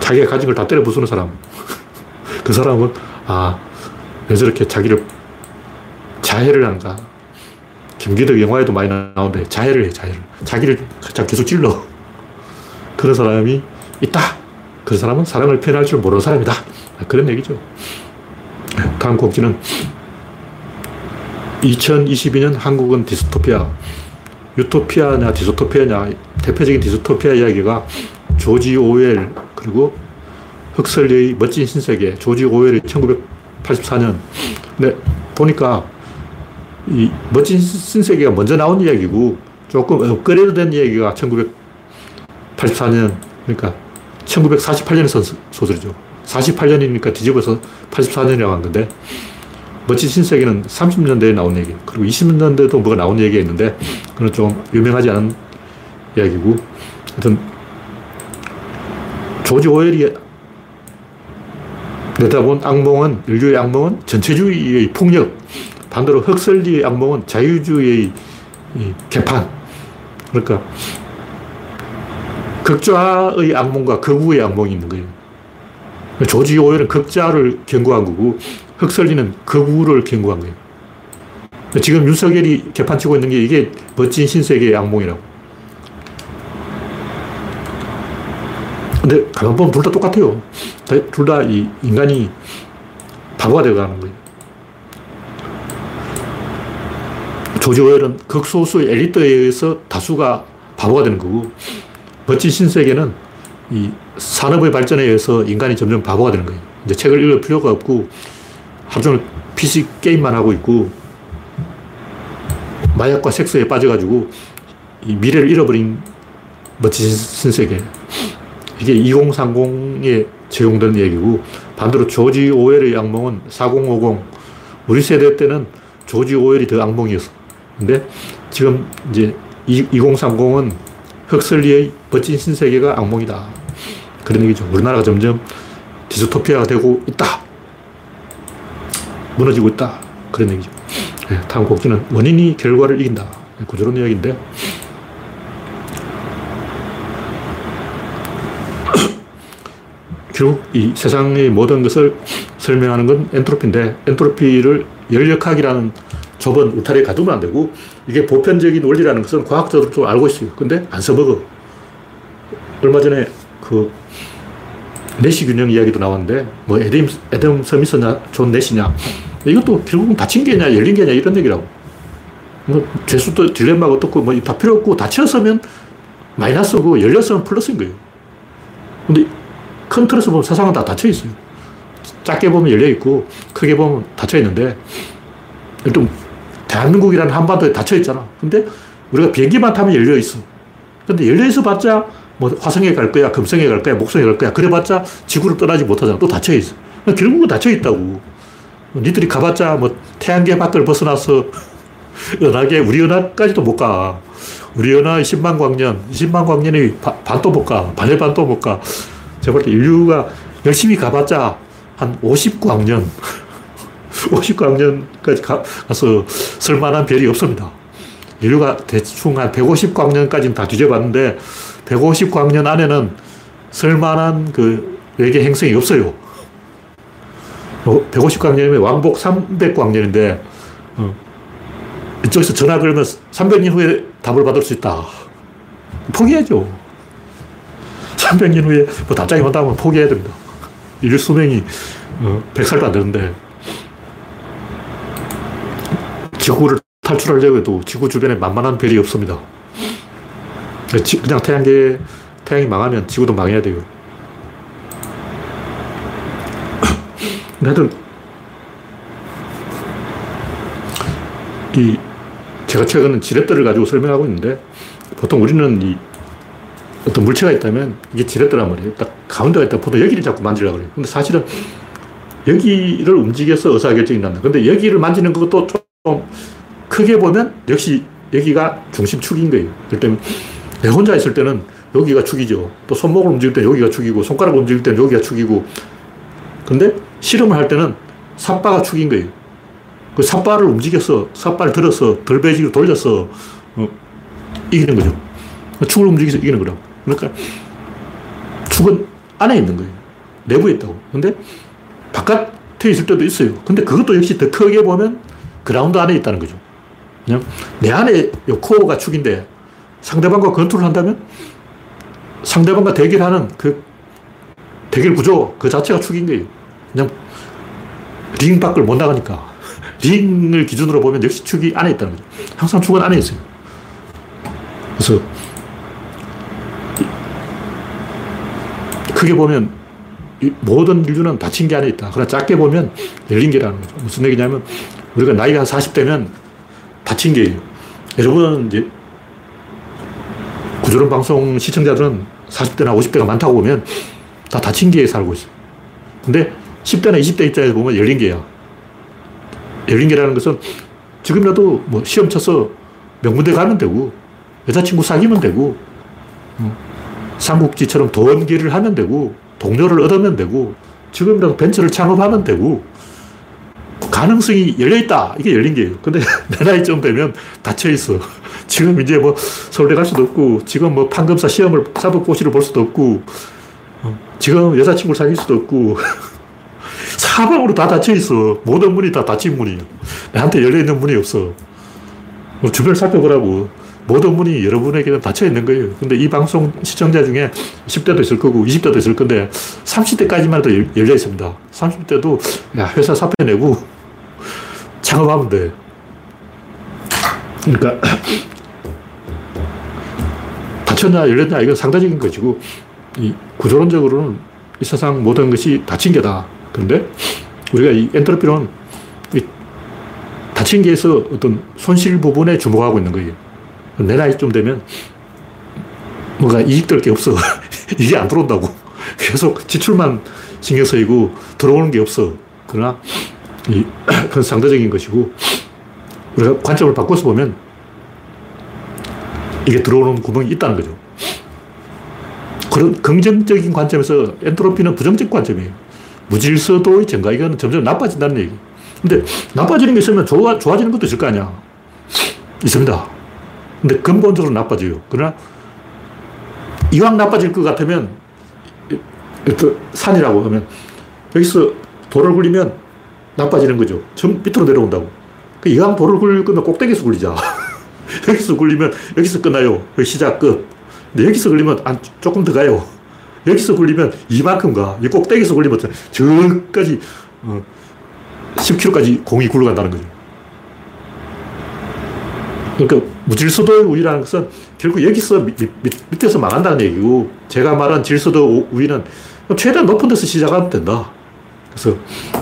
자기가 가진 걸 다 때려 부수는 사람. [LAUGHS] 그 사람은 아, 왜 저렇게 자기를 자해를 하는가. 김기덕 영화에도 많이 나오는데 자해를 해, 자해를. 자기를 계속 찔러. 그런 사람이 있다. 그 사람은 사랑을 표현할 줄 모르는 사람이다. 그런 얘기죠. 다음 곡지는 2022년 한국은 디스토피아. 유토피아냐 디스토피아냐 대표적인 디스토피아 이야기가 조지 오웰 그리고 흑설리의 멋진 신세계 조지 오웰이 1984년 근데 보니까 이 멋진 신세계가 먼저 나온 이야기고 조금 업그레이드 된 이야기가 1984년 그러니까 1948년에 선 소설이죠. 48년이니까 뒤집어서 84년이라고 한 건데, 멋진 신세계는 30년대에 나온 얘기 그리고 20년대도 뭐가 나온 얘기가 있는데, 그건 좀 유명하지 않은 이야기고, 하여튼, 조지 오웰이 내다본 악몽은, 인류의 악몽은 전체주의의 폭력, 반대로 흑설리의 악몽은 자유주의의 개판. 그러니까, 극좌의 악몽과 극우의 악몽이 있는 거예요. 조지 오웰은 극좌를 경고한 거고, 흑설리는 극우를 경고한 거예요. 지금 윤석열이 개판치고 있는 게 이게 멋진 신세계의 악몽이라고. 근데 가만 보면 둘 다 똑같아요. 둘 다 이 인간이 바보가 되어가는 거예요. 조지 오웰은 극소수의 엘리트에 의해서 다수가 바보가 되는 거고, 멋진 신세계는 이 산업의 발전에 의해서 인간이 점점 바보가 되는 거예요. 이제 책을 읽을 필요가 없고, 하루 종일 PC 게임만 하고 있고, 마약과 섹스에 빠져가지고, 이 미래를 잃어버린 멋진 신세계. 이게 2030에 적용된 얘기고, 반대로 조지 오웰의 악몽은 4050. 우리 세대 때는 조지 오웰이 더 악몽이었어. 근데 지금 이제 2030은 흑설리의 멋진 신세계가 악몽이다. 그런 얘기죠. 우리나라가 점점 디스토피아가 되고 있다. 무너지고 있다. 그런 얘기죠. 네, 다음 곡지는 원인이 결과를 이긴다. 구조론 이야기인데. [COUGHS] 결국 이 세상의 모든 것을 설명하는 건 엔트로피인데, 엔트로피를 열역학이라는 좁은 울타리에 가두면 안 되고, 이게 보편적인 원리라는 것은 과학자들도 좀 알고 있어요. 근데 안 써먹어. 얼마 전에 그 내시 균형 이야기도 나왔는데, 뭐 애덤, 애덤 스미스냐, 존 내시냐. 이것도 결국은 닫힌 계냐, 열린 계냐, 이런 얘기라고. 뭐, 죄수의 딜레마가 어떻고, 뭐, 다 필요 없고, 닫혔으면 마이너스고, 열렸으면 플러스인 거예요. 근데 큰 틀에서 보면 세상은 다 닫혀 있어요. 작게 보면 열려 있고, 크게 보면 닫혀 있는데, 일단, 대한민국이라는 한반도에 닫혀 있잖아. 근데 우리가 비행기만 타면 열려 있어. 근데 열려 있어 봤자, 뭐 화성에 갈 거야, 금성에 갈 거야, 목성에 갈 거야. 그래 봤자 지구를 떠나지 못하잖아. 또 닫혀 있어. 결국은 닫혀 있다고. 니들이 가봤자 뭐 태양계 밖을 벗어나서 [LAUGHS] 은하계, 우리 은하까지도 못 가. 우리 은하 10만 광년, 20만 광년이 반도 못 가. 반의 반도 못 가. 제가 볼 때 인류가 열심히 가봤자 한 50광년, 50광년까지 가, 가서 쓸만한 별이 없습니다. 인류가 대충 한 150광년까지는 다 뒤져봤는데 150광년 안에는 쓸만한 그 외계 행성이 없어요. 150광년이면 뭐 왕복 300광년인데, 어, 이쪽에서 전화 걸면 300년 후에 답을 받을 수 있다. 포기해죠. 300년 후에 뭐 답장이 온다면 포기해야 됩니다. 인류 수명이 어, 100살도 안 되는데, 지구를 탈출하려고 해도 지구 주변에 만만한 별이 없습니다. 그냥 태양계, 태양이 망하면 지구도 망해야 돼요. [COUGHS] 하여튼, 이, 제가 최근 지렛대를 가지고 설명하고 있는데, 보통 우리는 이 어떤 물체가 있다면 이게 지렛대란 말이에요. 딱 가운데가 있다 보통 여기를 자꾸 만지려고 그래요. 근데 사실은 여기를 움직여서 의사결정이 난다. 근데 여기를 만지는 것도 좀 크게 보면 역시 여기가 중심축인 거예요. 그럴 때는 내 혼자 있을 때는 여기가 축이죠. 또 손목을 움직일 때 여기가 축이고, 손가락을 움직일 때는 여기가 축이고. 근데 실험을 할 때는 삿바가 축인 거예요. 그 삿바를 움직여서, 삿바를 들어서, 덜배지로 돌려서, 어, 이기는 거죠. 축을 움직여서 이기는 거라고. 그러니까 축은 안에 있는 거예요. 내부에 있다고. 근데 바깥에 있을 때도 있어요. 근데 그것도 역시 더 크게 보면 그라운드 안에 있다는 거죠. 내 안에 코어가 축인데 상대방과 권투를 한다면 상대방과 대결하는 그 대결 구조 그 자체가 축인 거예요. 그냥 링 밖을 못 나가니까. [LAUGHS] 링을 기준으로 보면 역시 축이 안에 있다는 거죠. 항상 축은 안에 있어요. 그래서 크게 보면 모든 인류는 닫힌 게 안에 있다. 그러나 작게 보면 열린 게라는 거죠. 무슨 얘기냐면 우리가 나이가 한 40대면 닫힌 게예요. 여러분은 이제 구조론 방송 시청자들은 40대나 50대가 많다고 보면 다 닫힌 게에 살고 있어요. 근데 10대나 20대 입장에서 보면 열린 게야. 열린 게라는 것은 지금이라도 뭐 시험 쳐서 명문대 가면 되고, 여자친구 사귀면 되고, 어, 삼국지처럼 돈기를 하면 되고, 동료를 얻으면 되고, 지금이라도 벤처를 창업하면 되고, 가능성이 열려있다. 이게 열린 게예요. 근데 [LAUGHS] 내 나이쯤 되면 닫혀있어. 지금 이제 뭐 서울대 갈 수도 없고, 지금 뭐 판검사 시험을, 사법고시를 볼 수도 없고, 어, 지금 여자친구를 사귈 수도 없고, [LAUGHS] 사방으로 다 닫혀있어. 모든 문이 다 닫힌 문이에요. 나한테 열려있는 문이 없어. 뭐 주변을 살펴보라고. 모든 문이 여러분에게는 닫혀 있는 거예요. 근데 이 방송 시청자 중에 10대도 있을 거고 20대도 있을 건데 30대까지만 해도 열려 있습니다. 30대도 야, 회사 사표 내고 창업하면 돼. 그러니까 닫혔냐 열렸냐 이건 상대적인 것이고 이 구조론적으로는 이 세상 모든 것이 닫힌 게다. 그런데 우리가 이 엔트로피는 이 닫힌 게에서 어떤 손실 부분에 주목하고 있는 거예요. 내 나이쯤 되면 뭔가 이익될 게 없어. [LAUGHS] 이게 안 들어온다고. [LAUGHS] 계속 지출만 신경 쓰이고 들어오는 게 없어. 그러나 이, [CLEARS THROAT] 그건 상대적인 것이고 우리가 관점을 바꿔서 보면 이게 들어오는 구멍이 있다는 거죠. 그런 긍정적인 관점에서 엔트로피는 부정적 관점이에요. 무질서도의 증가. 이건 점점 나빠진다는 얘기. 근데 나빠지는 게 있으면 좋아, 좋아지는 것도 있을 거 아니야. 있습니다. 근데 근본적으로 나빠져요. 그러나 이왕 나빠질 것 같으면 산이라고 하면 여기서 돌을 굴리면 나빠지는 거죠. 전 밑으로 내려온다고. 그 이왕 돌을 굴릴 거면 꼭대기에서 굴리자. [LAUGHS] 여기서 굴리면 여기서 끝나요. 여기 시작 끝. 근데 여기서 굴리면 안, 조금 더 가요. 여기서 굴리면 이만큼 가. 이 꼭대기에서 굴리면 저까지 어, 10km까지 공이 굴러간다는 거죠. 그러니까 무질서도의 우위라는 것은 결국 여기서 밑, 밑 에서 망한다는 얘기고 제가 말한 질서도 우위는 최대한 높은 데서 시작하면 된다. 그래서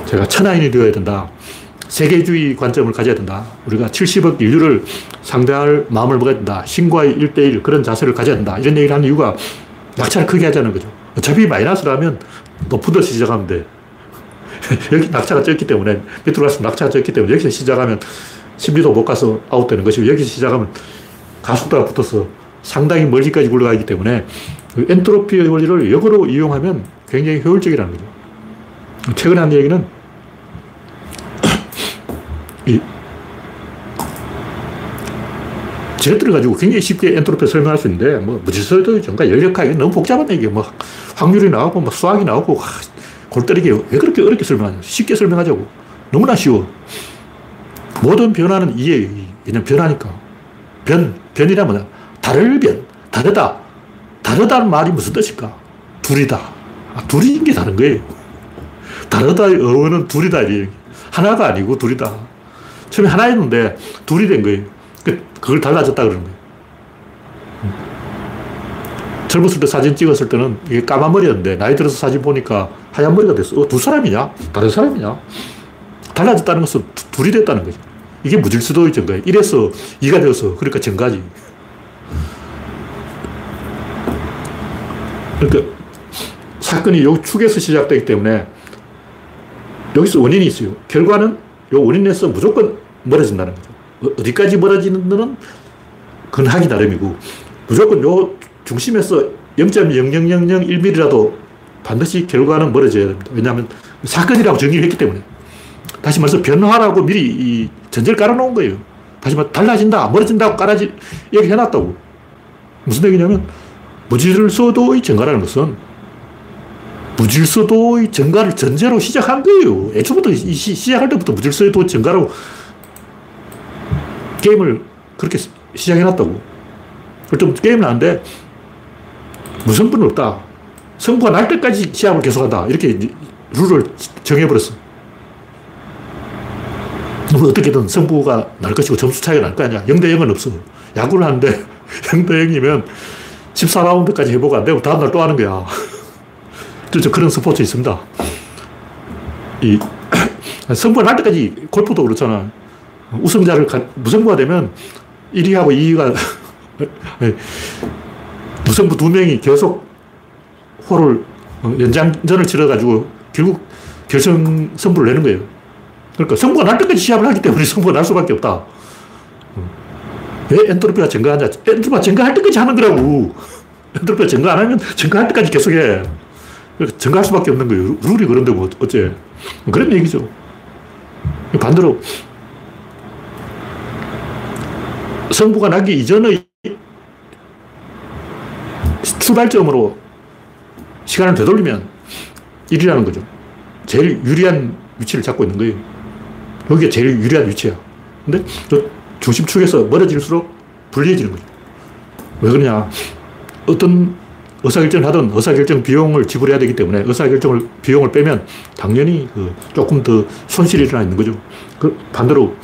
제가 천하인이 되어야 된다. 세계주의 관점을 가져야 된다. 우리가 70억 인류를 상대할 마음을 먹어야 된다. 신과의 1대1 그런 자세를 가져야 된다. 이런 얘기를 하는 이유가 낙차를 크게 하자는 거죠. 어차피 마이너스라면 높은 데서 시작하면 돼. [LAUGHS] 여기 낙차가 적기 때문에 밑으로 갈수록 낙차가 적기 때문에 여기서 시작하면 10리도 못 가서 아웃되는 것이고 여기서 시작하면 가속도가 붙어서 상당히 멀리까지 굴러가기 때문에 그 엔트로피의 원리를 역으로 이용하면 굉장히 효율적이라는 거죠. 최근에 한 얘기는 이 지렛대를 가지고 굉장히 쉽게 엔트로피 설명할 수 있는데 뭐 무질서도 전가 열역학 이 너무 복잡한 얘기예요. 뭐 확률이 나오고 뭐 수학이 나오고 골 때리게 왜 그렇게 어렵게 설명하냐. 쉽게 설명하자고. 너무나 쉬워. 모든 변화는 이해예요. 그냥 변하니까. 변, 변이란 뭐냐? 다를 변, 다르다. 다르다는 말이 무슨 뜻일까? 둘이다. 아, 둘인 게 다른 거예요. 다르다의 어원은 둘이다. 하나가 아니고 둘이다. 처음에 하나였는데 둘이 된 거예요. 그, 그걸 달라졌다 그러는 거예요. 젊었을 때 사진 찍었을 때는 이게 까만 머리였는데 나이 들어서 사진 보니까 하얀 머리가 됐어. 어, 두 사람이냐? 다른 사람이냐? 달라졌다는 것은 둘이 됐다는 거죠. 이게 무질서도의 증가예요. 1에서 2가 되어서 그러니까 증가지. 그러니까 사건이 요 축에서 시작되기 때문에 여기서 원인이 있어요. 결과는 요 원인에서 무조건 멀어진다는 거죠. 어, 어디까지 멀어지는 는 그건 하기 나름이고 무조건 요 중심에서 0.0001mm라도 반드시 결과는 멀어져야 됩니다. 왜냐하면 사건이라고 정의를 했기 때문에. 다시 말해서 변화라고 미리 이 전제를 깔아놓은 거예요. 다시 말해 달라진다, 멀어진다고 깔아지, 얘기해놨다고. 무슨 얘기냐면, 무질서도의 증가라는 것은 무질서도의 증가를 전제로 시작한 거예요. 애초부터 시, 시작할 때부터 무질서도 증가라고 게임을 그렇게 시작해놨다고. 그럼 게임은 안 돼. 무성분은 없다. 성부가 날 때까지 시합을 계속한다. 이렇게 룰을 정해버렸어. 뭐 어떻게든 승부가 날 것이고 점수 차이가 날 거 아니야. 0대 0은 없어. 야구를 하는데 0대 0이면 14라운드까지 해보고 안 되고 다음날 또 하는 거야. [LAUGHS] 그래서 그런 스포츠 있습니다. 이 [COUGHS] 승부가 날 때까지 골프도 그렇잖아. 우승자를 무승부가 되면 1위하고 2위가 [LAUGHS] 무승부 두 명이 계속 호를 어, 연장전을 치러가지고 결국 결승 승부를 내는 거예요. 그러니까 성부가 날 때까지 시합을 하기 때문에 [LAUGHS] 성부가 날 수밖에 없다. 왜 엔트로피가 증가하냐? 엔트로피가 증가할 때까지 하는 거라고. [LAUGHS] 엔트로피가 증가 안 하면 증가할 때까지 계속해. 증가할 수밖에 없는 거예요. 룰이 그런데 뭐 어째. 그런 얘기죠. 반대로 성부가 나기 이전의 출발점으로 시간을 되돌리면 1이라는 거죠. 제일 유리한 위치를 잡고 있는 거예요. 여기가 제일 유리한 위치야. 근데 저 중심축에서 멀어질수록 불리해지는 거죠. 왜 그러냐. 어떤 의사결정을 하든 의사결정 비용을 지불해야 되기 때문에 의사결정을 비용을 빼면 당연히 그 조금 더 손실이 일어나 있는 거죠. 그 반대로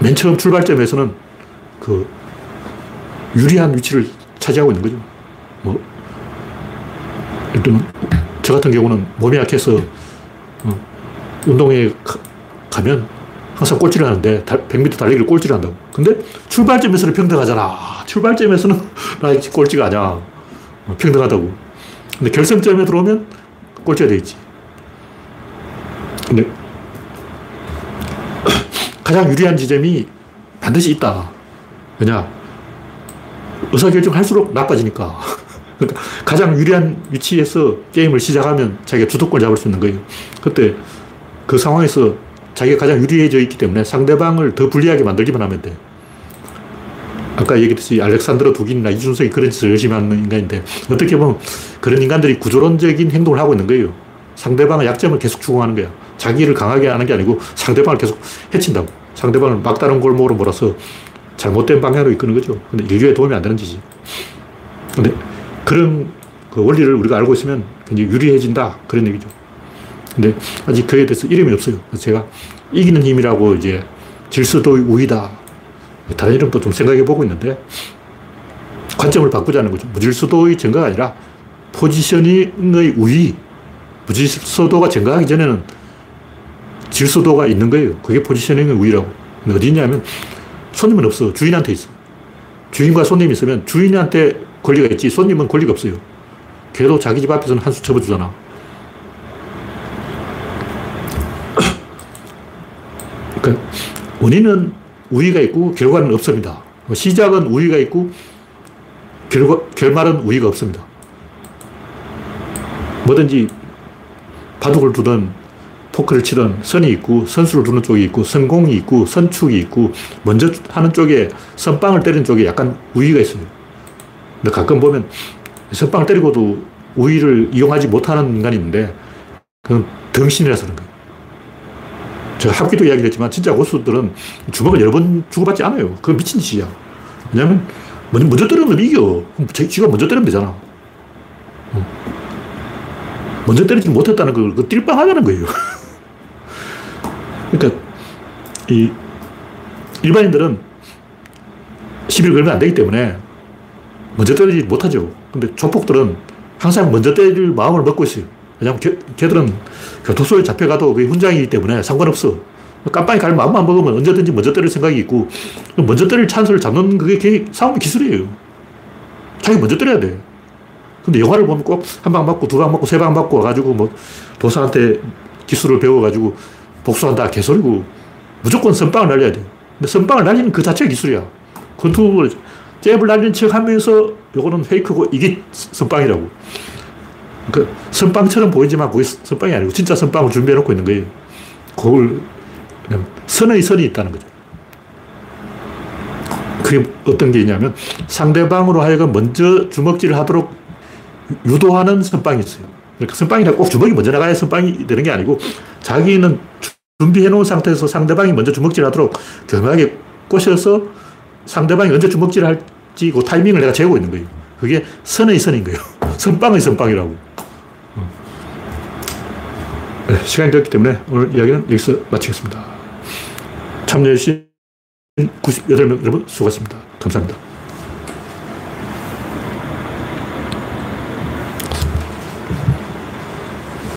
맨 처음 출발점에서는 그 유리한 위치를 차지하고 있는 거죠. 뭐 일단 저 같은 경우는 몸이 약해서 어, 운동에 가, 면 항상 꼴찌를 하는데 100m 달리기를 꼴찌를 한다고. 근데 출발점에서는 평등하잖아. 출발점에서는 [LAUGHS] 나 꼴찌가 아니야. 어, 평등하다고. 근데 결승점에 들어오면 꼴찌가 돼 있지. 근데 [COUGHS] 가장 유리한 지점이 반드시 있다. 왜냐? 의사결정 할수록 나빠지니까. [LAUGHS] 그러니까 가장 유리한 위치에서 게임을 시작하면 자기가 주도권을 잡을 수 있는 거예요. 그때 그 상황에서 자기가 가장 유리해져 있기 때문에 상대방을 더 불리하게 만들기만 하면 돼. 아까 얘기했듯이 알렉산드로 두긴이나 이준석이 그런 짓을 열심히 하는 인간인데 어떻게 보면 그런 인간들이 구조론적인 행동을 하고 있는 거예요. 상대방의 약점을 계속 추궁하는 거야. 자기를 강하게 하는 게 아니고 상대방을 계속 해친다고. 상대방을 막다른 골목으로 몰아서 잘못된 방향으로 이끄는 거죠. 근데 인류에 도움이 안 되는 짓이. 근데 그런 그 원리를 우리가 알고 있으면 굉장히 유리해진다. 그런 얘기죠. 근데 아직 그에 대해서 이름이 없어요. 제가 이기는 힘이라고 이제 질서도의 우위다. 다른 이름도 좀 생각해 보고 있는데 관점을 바꾸자는 거죠. 무질서도의 증가가 아니라 포지셔닝의 우위. 무질서도가 증가하기 전에는 질서도가 있는 거예요. 그게 포지셔닝의 우위라고. 근데 어디 있냐면 손님은 없어. 주인한테 있어. 주인과 손님이 있으면 주인한테 권리가 있지 손님은 권리가 없어요. 걔도 자기 집 앞에서는 한 수 쳐버주잖아. 그러니까 원인은 우위가 있고 결과는 없습니다. 시작은 우위가 있고 결과, 결말은 우위가 없습니다. 뭐든지 바둑을 두든 포크를 치든 선이 있고 선수를 두는 쪽이 있고 선공이 있고 선축이 있고 먼저 하는 쪽에 선빵을 때리는 쪽에 약간 우위가 있어요. 근데 가끔 보면 석방을 때리고도 우위를 이용하지 못하는 인간이 있는데 그건 덩신이라서 그런 거예요. 제가 합기도 이야기를 했지만 진짜 고수들은 주먹을 여러 번 주고받지 않아요. 그건 미친 짓이야. 왜냐면 먼저 때리면 이겨. 지가 먼저 때리면 되잖아. 먼저 때리지 못했다는 걸 그 띨빵하자는 거예요. [LAUGHS] 그러니까 이 일반인들은 시비를 걸면 안 되기 때문에 먼저 때리지 못하죠. 근데 조폭들은 항상 먼저 때릴 마음을 먹고 있어요. 왜냐면 걔, 걔들은 교토소에 잡혀가도 그게 훈장이기 때문에 상관없어. 깜빵이 갈 마음만 먹으면 언제든지 먼저 때릴 생각이 있고, 먼저 때릴 찬스를 잡는 그게 걔 싸움의 기술이에요. 자기 먼저 때려야 돼. 근데 영화를 보면 꼭 한 방 맞고 두 방 맞고 세 방 맞고 와가지고 뭐 도사한테 기술을 배워가지고 복수한다 개소리고 무조건 선빵을 날려야 돼. 근데 선빵을 날리는 그 자체가 기술이야. 컨트롤 잽을 날린 척 하면서 요거는 페이크고 이게 선빵이라고. 그 선빵처럼 보이지만 그게 선빵이 아니고 진짜 선빵을 준비해 놓고 있는 거예요. 그걸 선의 선이 있다는 거죠. 그게 어떤 게 있냐면 상대방으로 하여금 먼저 주먹질을 하도록 유도하는 선빵이 있어요. 그러니까 선빵이라 꼭 주먹이 먼저 나가야 선빵이 되는 게 아니고 자기는 준비해 놓은 상태에서 상대방이 먼저 주먹질 하도록 교묘하게 꼬셔서 상대방이 언제 주먹질 할지 그 타이밍을 내가 재고 있는 거예요. 그게 선의 선인 거예요. 선빵의 선빵이라고. 어. 네, 시간이 되었기 때문에 오늘 이야기는 여기서 마치겠습니다. 참여해주신 98명 여러분 수고하셨습니다. 감사합니다.